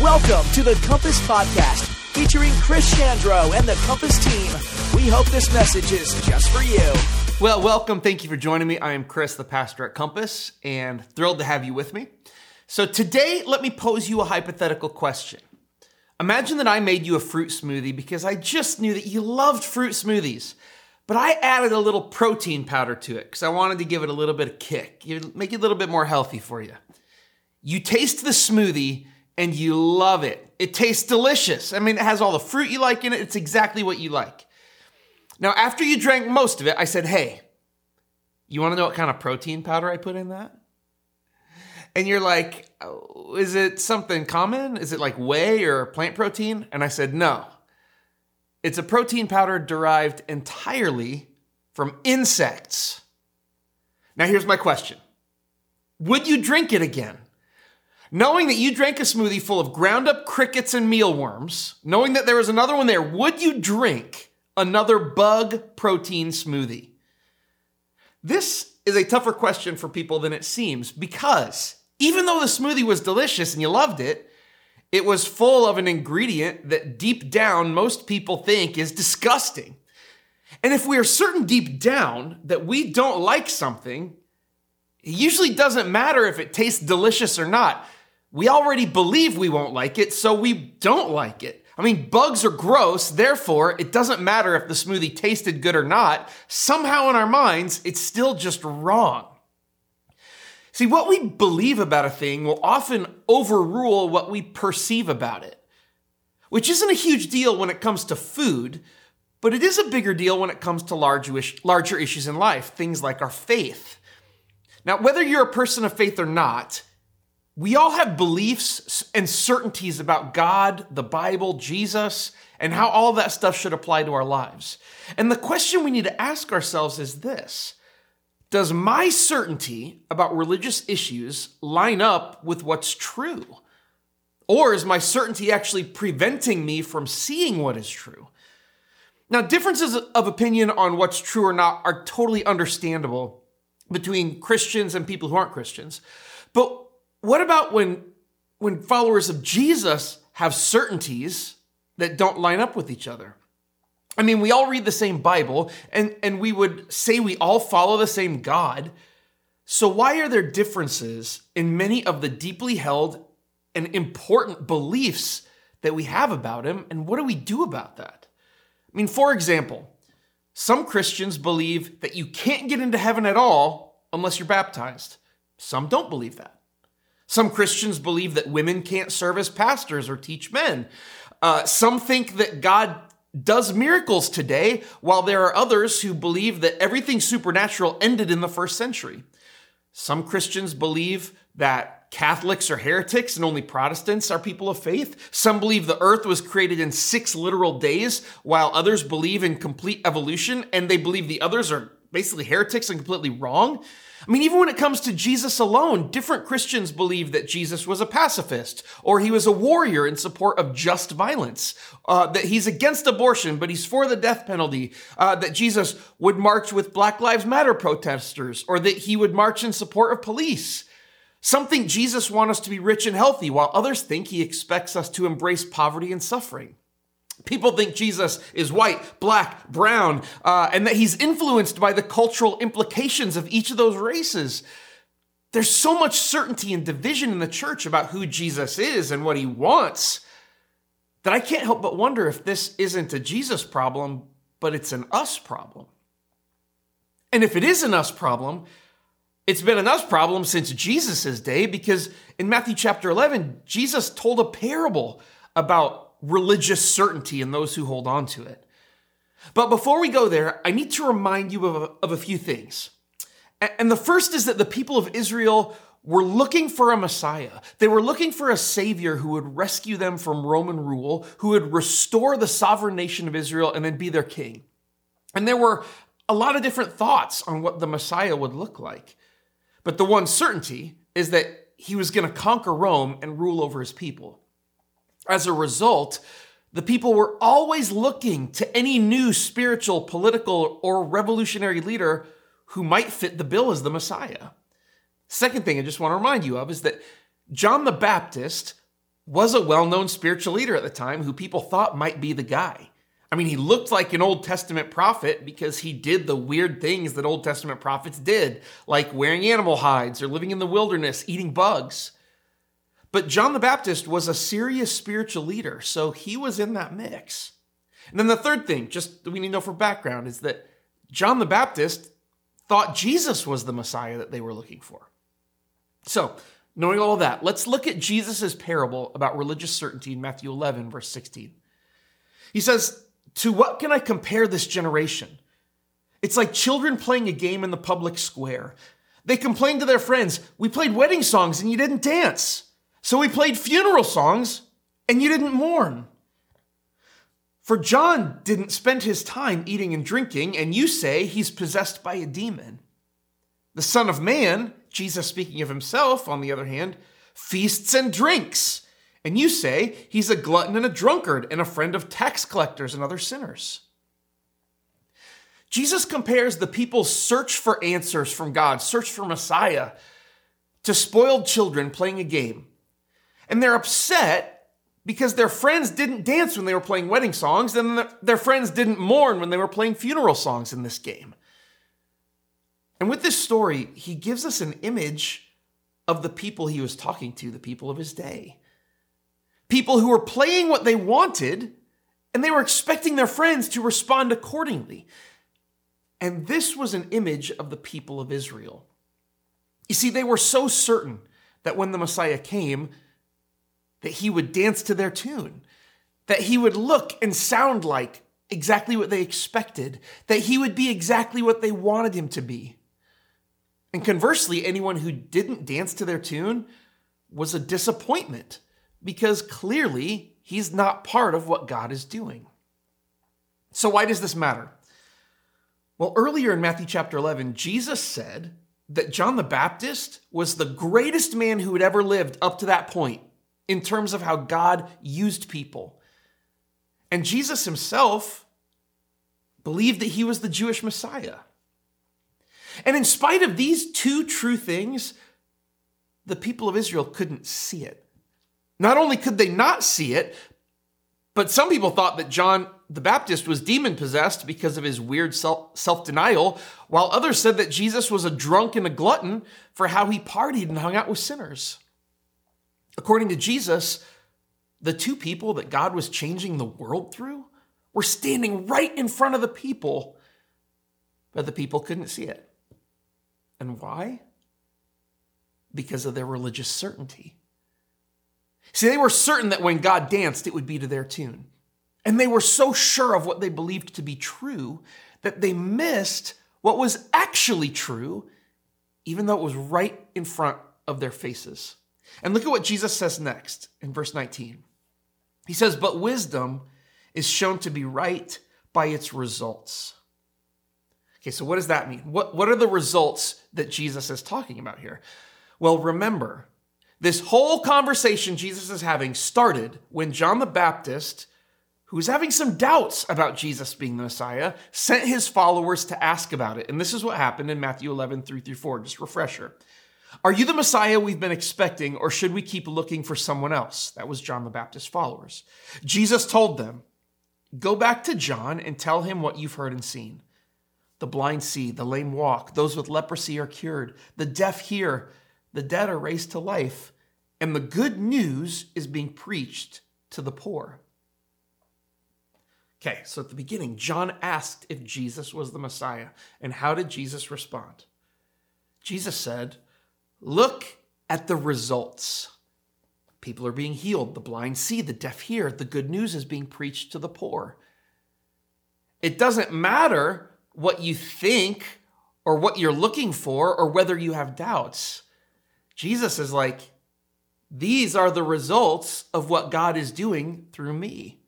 Welcome to the Compass Podcast, featuring Chris Chandro and the Compass team. We hope this message is just for you. Well, welcome. Thank you for joining me. I am Chris, the pastor at Compass, and thrilled to have you with me. So, today, let me pose you a hypothetical question. Imagine that I made you a fruit smoothie because I just knew that you loved fruit smoothies, but I added a little protein powder to it because I wanted to give it a little bit of kick, make it a little bit more healthy for you. You taste the smoothie and you love it. It tastes delicious. I mean, it has all the fruit you like in it. It's exactly what you like. Now, after you drank most of it, I said, Hey, you want to know what kind of protein powder I put in that? And you're like, oh, Is it something common? Is it like whey or plant protein? And I said, No. It's a protein powder derived entirely from insects. Now, here's my question Would you drink it again? Knowing that you drank a smoothie full of ground up crickets and mealworms, knowing that there was another one there, would you drink another bug protein smoothie? This is a tougher question for people than it seems because even though the smoothie was delicious and you loved it, it was full of an ingredient that deep down most people think is disgusting. And if we are certain deep down that we don't like something, it usually doesn't matter if it tastes delicious or not we already believe we won't like it, so we don't like it. I mean, bugs are gross, therefore, it doesn't matter if the smoothie tasted good or not. Somehow in our minds, it's still just wrong. See, what we believe about a thing will often overrule what we perceive about it, which isn't a huge deal when it comes to food, but it is a bigger deal when it comes to larger issues in life, things like our faith. Now, whether you're a person of faith or not, we all have beliefs and certainties about God, the Bible, Jesus, and how all that stuff should apply to our lives. And the question we need to ask ourselves is this Does my certainty about religious issues line up with what's true? Or is my certainty actually preventing me from seeing what is true? Now, differences of opinion on what's true or not are totally understandable between Christians and people who aren't Christians. But what about when when followers of Jesus have certainties that don't line up with each other? I mean, we all read the same Bible and, and we would say we all follow the same God. So, why are there differences in many of the deeply held and important beliefs that we have about Him? And what do we do about that? I mean, for example, some Christians believe that you can't get into heaven at all unless you're baptized. Some don't believe that. Some Christians believe that women can't serve as pastors or teach men. Uh, some think that God does miracles today, while there are others who believe that everything supernatural ended in the first century. Some Christians believe that Catholics are heretics and only Protestants are people of faith. Some believe the earth was created in six literal days, while others believe in complete evolution and they believe the others are basically heretics and completely wrong. I mean, even when it comes to Jesus alone, different Christians believe that Jesus was a pacifist, or he was a warrior in support of just violence, uh, that he's against abortion, but he's for the death penalty, uh, that Jesus would march with Black Lives Matter protesters, or that he would march in support of police. Some think Jesus wants us to be rich and healthy, while others think he expects us to embrace poverty and suffering. People think Jesus is white, black, brown, uh, and that he's influenced by the cultural implications of each of those races. There's so much certainty and division in the church about who Jesus is and what he wants that I can't help but wonder if this isn't a Jesus problem, but it's an us problem. And if it is an us problem, it's been an us problem since Jesus' day because in Matthew chapter 11, Jesus told a parable about religious certainty in those who hold on to it. But before we go there, I need to remind you of a, of a few things. And the first is that the people of Israel were looking for a Messiah. They were looking for a Savior who would rescue them from Roman rule, who would restore the sovereign nation of Israel and then be their king. And there were a lot of different thoughts on what the Messiah would look like. But the one certainty is that he was going to conquer Rome and rule over his people. As a result, the people were always looking to any new spiritual, political, or revolutionary leader who might fit the bill as the Messiah. Second thing I just want to remind you of is that John the Baptist was a well known spiritual leader at the time who people thought might be the guy. I mean, he looked like an Old Testament prophet because he did the weird things that Old Testament prophets did, like wearing animal hides or living in the wilderness, eating bugs. But John the Baptist was a serious spiritual leader, so he was in that mix. And then the third thing, just we need to know for background, is that John the Baptist thought Jesus was the Messiah that they were looking for. So, knowing all of that, let's look at Jesus' parable about religious certainty in Matthew 11, verse 16. He says, to what can I compare this generation? It's like children playing a game in the public square. They complain to their friends, We played wedding songs and you didn't dance. So we played funeral songs and you didn't mourn. For John didn't spend his time eating and drinking, and you say he's possessed by a demon. The Son of Man, Jesus speaking of himself, on the other hand, feasts and drinks and you say he's a glutton and a drunkard and a friend of tax collectors and other sinners. Jesus compares the people's search for answers from God, search for Messiah, to spoiled children playing a game. And they're upset because their friends didn't dance when they were playing wedding songs, and their friends didn't mourn when they were playing funeral songs in this game. And with this story, he gives us an image of the people he was talking to, the people of his day people who were playing what they wanted and they were expecting their friends to respond accordingly. And this was an image of the people of Israel. You see, they were so certain that when the Messiah came, that he would dance to their tune, that he would look and sound like exactly what they expected, that he would be exactly what they wanted him to be. And conversely, anyone who didn't dance to their tune was a disappointment because clearly he's not part of what God is doing. So, why does this matter? Well, earlier in Matthew chapter 11, Jesus said that John the Baptist was the greatest man who had ever lived up to that point in terms of how God used people. And Jesus himself believed that he was the Jewish Messiah. And in spite of these two true things, the people of Israel couldn't see it. Not only could they not see it, but some people thought that John the Baptist was demon possessed because of his weird self denial, while others said that Jesus was a drunk and a glutton for how he partied and hung out with sinners. According to Jesus, the two people that God was changing the world through were standing right in front of the people, but the people couldn't see it. And why? Because of their religious certainty. See, they were certain that when God danced, it would be to their tune. And they were so sure of what they believed to be true that they missed what was actually true, even though it was right in front of their faces. And look at what Jesus says next in verse 19. He says, But wisdom is shown to be right by its results. Okay, so what does that mean? What, what are the results that Jesus is talking about here? Well, remember, this whole conversation Jesus is having started when John the Baptist, who was having some doubts about Jesus being the Messiah, sent his followers to ask about it. And this is what happened in Matthew 11, 3 through 4. Just refresher. Are you the Messiah we've been expecting, or should we keep looking for someone else? That was John the Baptist's followers. Jesus told them, Go back to John and tell him what you've heard and seen. The blind see, the lame walk, those with leprosy are cured, the deaf hear, the dead are raised to life, and the good news is being preached to the poor. Okay, so at the beginning, John asked if Jesus was the Messiah. And how did Jesus respond? Jesus said, Look at the results. People are being healed, the blind see, the deaf hear, the good news is being preached to the poor. It doesn't matter what you think or what you're looking for or whether you have doubts. Jesus is like, these are the results of what God is doing through me.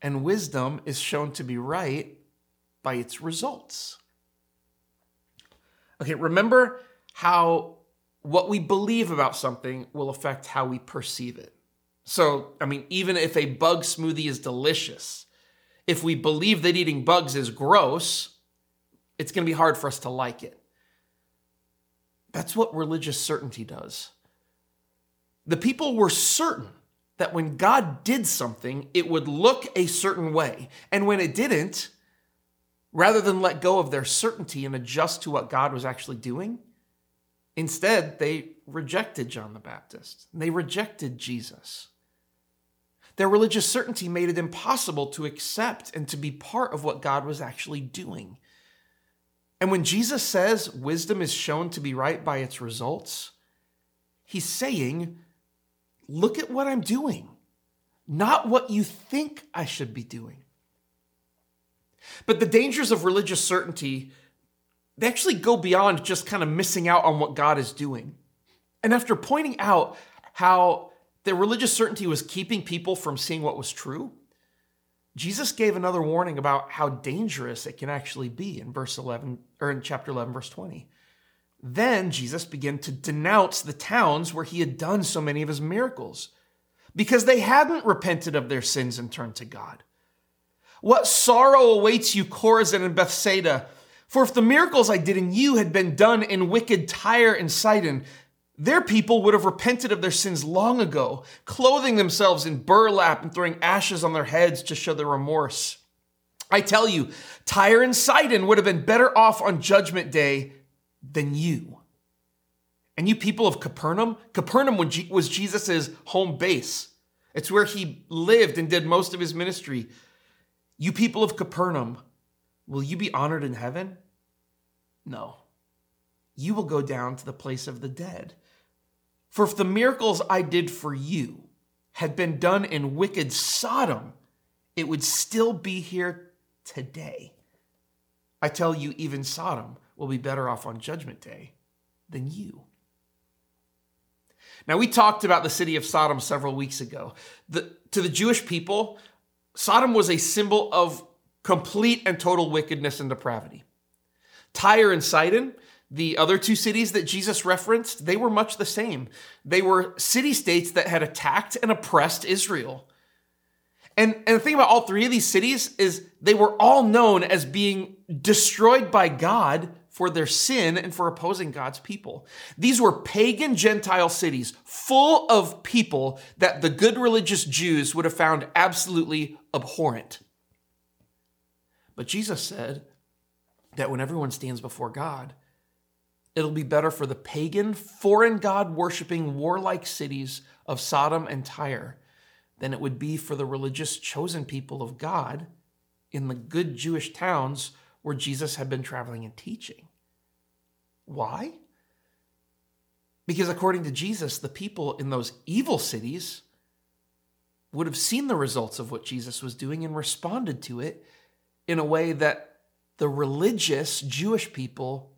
And wisdom is shown to be right by its results. Okay, remember how what we believe about something will affect how we perceive it. So, I mean, even if a bug smoothie is delicious, if we believe that eating bugs is gross, it's going to be hard for us to like it. That's what religious certainty does. The people were certain that when God did something, it would look a certain way. And when it didn't, rather than let go of their certainty and adjust to what God was actually doing, instead they rejected John the Baptist. They rejected Jesus. Their religious certainty made it impossible to accept and to be part of what God was actually doing. And when Jesus says wisdom is shown to be right by its results, he's saying, look at what I'm doing, not what you think I should be doing. But the dangers of religious certainty, they actually go beyond just kind of missing out on what God is doing. And after pointing out how their religious certainty was keeping people from seeing what was true, Jesus gave another warning about how dangerous it can actually be in verse 11 or in chapter 11 verse 20. Then Jesus began to denounce the towns where he had done so many of his miracles because they hadn't repented of their sins and turned to God. What sorrow awaits you, Chorazin and Bethsaida? For if the miracles I did in you had been done in wicked Tyre and Sidon, their people would have repented of their sins long ago, clothing themselves in burlap and throwing ashes on their heads to show their remorse. I tell you, Tyre and Sidon would have been better off on Judgment Day than you. And you people of Capernaum, Capernaum was Jesus' home base. It's where he lived and did most of his ministry. You people of Capernaum, will you be honored in heaven? No. You will go down to the place of the dead. For if the miracles I did for you had been done in wicked Sodom, it would still be here today. I tell you, even Sodom will be better off on Judgment Day than you. Now, we talked about the city of Sodom several weeks ago. The, to the Jewish people, Sodom was a symbol of complete and total wickedness and depravity. Tyre and Sidon the other two cities that Jesus referenced, they were much the same. They were city states that had attacked and oppressed Israel. And, and the thing about all three of these cities is they were all known as being destroyed by God for their sin and for opposing God's people. These were pagan Gentile cities full of people that the good religious Jews would have found absolutely abhorrent. But Jesus said that when everyone stands before God, It'll be better for the pagan, foreign God worshiping, warlike cities of Sodom and Tyre than it would be for the religious chosen people of God in the good Jewish towns where Jesus had been traveling and teaching. Why? Because according to Jesus, the people in those evil cities would have seen the results of what Jesus was doing and responded to it in a way that the religious Jewish people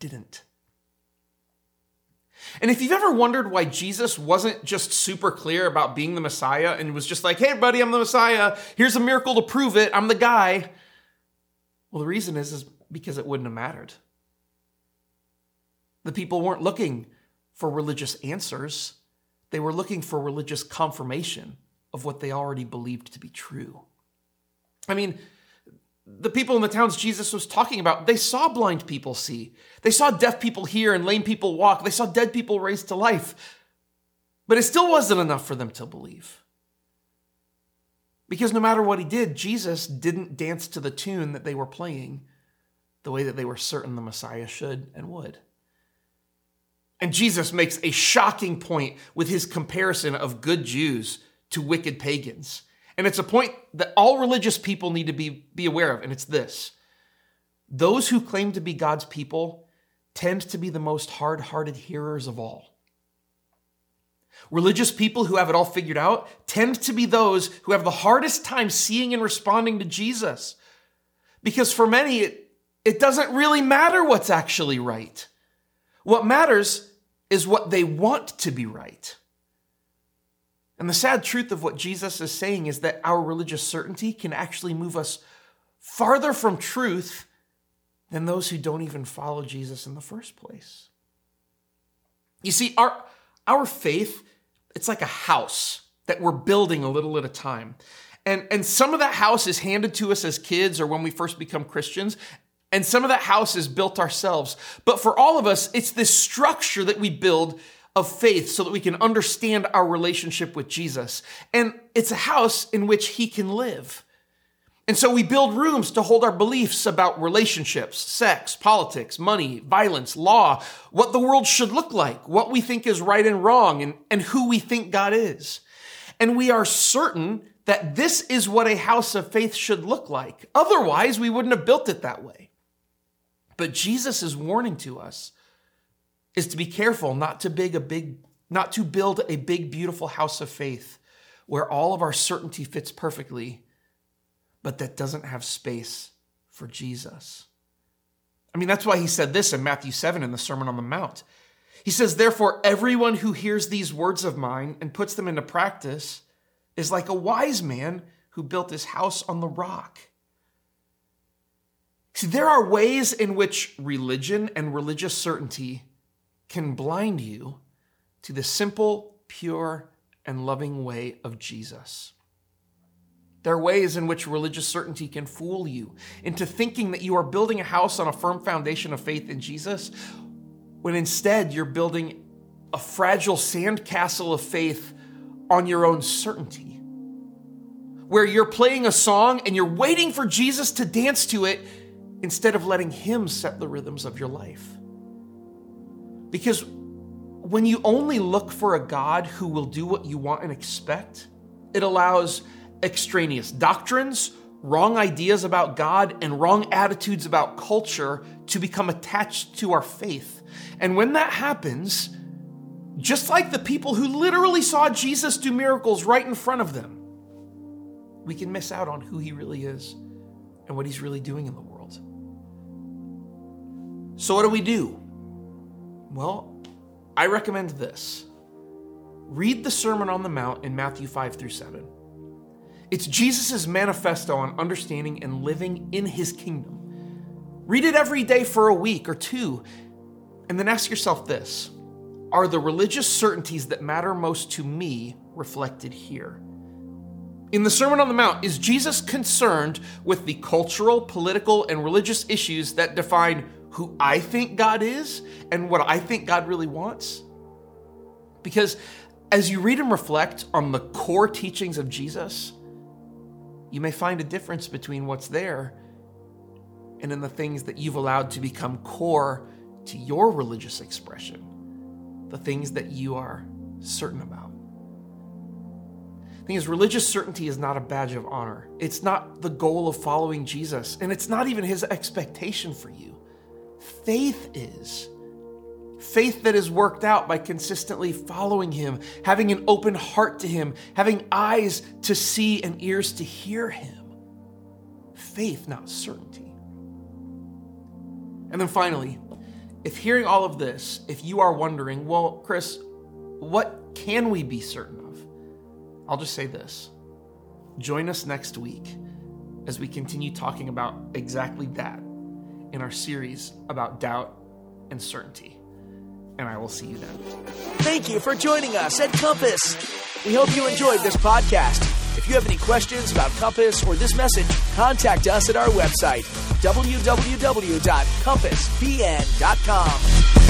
didn't. And if you've ever wondered why Jesus wasn't just super clear about being the Messiah and was just like, hey, buddy, I'm the Messiah. Here's a miracle to prove it. I'm the guy. Well, the reason is, is because it wouldn't have mattered. The people weren't looking for religious answers, they were looking for religious confirmation of what they already believed to be true. I mean, the people in the towns Jesus was talking about, they saw blind people see. They saw deaf people hear and lame people walk. They saw dead people raised to life. But it still wasn't enough for them to believe. Because no matter what he did, Jesus didn't dance to the tune that they were playing the way that they were certain the Messiah should and would. And Jesus makes a shocking point with his comparison of good Jews to wicked pagans. And it's a point that all religious people need to be, be aware of, and it's this those who claim to be God's people tend to be the most hard hearted hearers of all. Religious people who have it all figured out tend to be those who have the hardest time seeing and responding to Jesus. Because for many, it, it doesn't really matter what's actually right. What matters is what they want to be right. And the sad truth of what Jesus is saying is that our religious certainty can actually move us farther from truth than those who don't even follow Jesus in the first place. You see, our, our faith, it's like a house that we're building a little at a time. And, and some of that house is handed to us as kids or when we first become Christians, and some of that house is built ourselves. But for all of us, it's this structure that we build of faith so that we can understand our relationship with Jesus. And it's a house in which he can live. And so we build rooms to hold our beliefs about relationships, sex, politics, money, violence, law, what the world should look like, what we think is right and wrong, and, and who we think God is. And we are certain that this is what a house of faith should look like. Otherwise, we wouldn't have built it that way. But Jesus is warning to us is to be careful not to big a big not to build a big beautiful house of faith where all of our certainty fits perfectly but that doesn't have space for Jesus. I mean that's why he said this in Matthew 7 in the Sermon on the Mount. He says therefore everyone who hears these words of mine and puts them into practice is like a wise man who built his house on the rock. See, there are ways in which religion and religious certainty can blind you to the simple, pure, and loving way of Jesus. There are ways in which religious certainty can fool you into thinking that you are building a house on a firm foundation of faith in Jesus, when instead you're building a fragile sandcastle of faith on your own certainty. Where you're playing a song and you're waiting for Jesus to dance to it instead of letting Him set the rhythms of your life. Because when you only look for a God who will do what you want and expect, it allows extraneous doctrines, wrong ideas about God, and wrong attitudes about culture to become attached to our faith. And when that happens, just like the people who literally saw Jesus do miracles right in front of them, we can miss out on who he really is and what he's really doing in the world. So, what do we do? Well, I recommend this read the Sermon on the Mount in Matthew 5 through 7. It's Jesus' manifesto on understanding and living in his kingdom. Read it every day for a week or two, and then ask yourself this Are the religious certainties that matter most to me reflected here? In the Sermon on the Mount, is Jesus concerned with the cultural, political, and religious issues that define who I think God is and what I think God really wants? Because as you read and reflect on the core teachings of Jesus, you may find a difference between what's there and in the things that you've allowed to become core to your religious expression, the things that you are certain about. The thing is, religious certainty is not a badge of honor. It's not the goal of following Jesus, and it's not even his expectation for you. Faith is. Faith that is worked out by consistently following Him, having an open heart to Him, having eyes to see and ears to hear Him. Faith, not certainty. And then finally, if hearing all of this, if you are wondering, well, Chris, what can we be certain of? I'll just say this join us next week as we continue talking about exactly that in our series about doubt and certainty. And I will see you then. Thank you for joining us at Compass. We hope you enjoyed this podcast. If you have any questions about Compass or this message, contact us at our website, www.compassbn.com.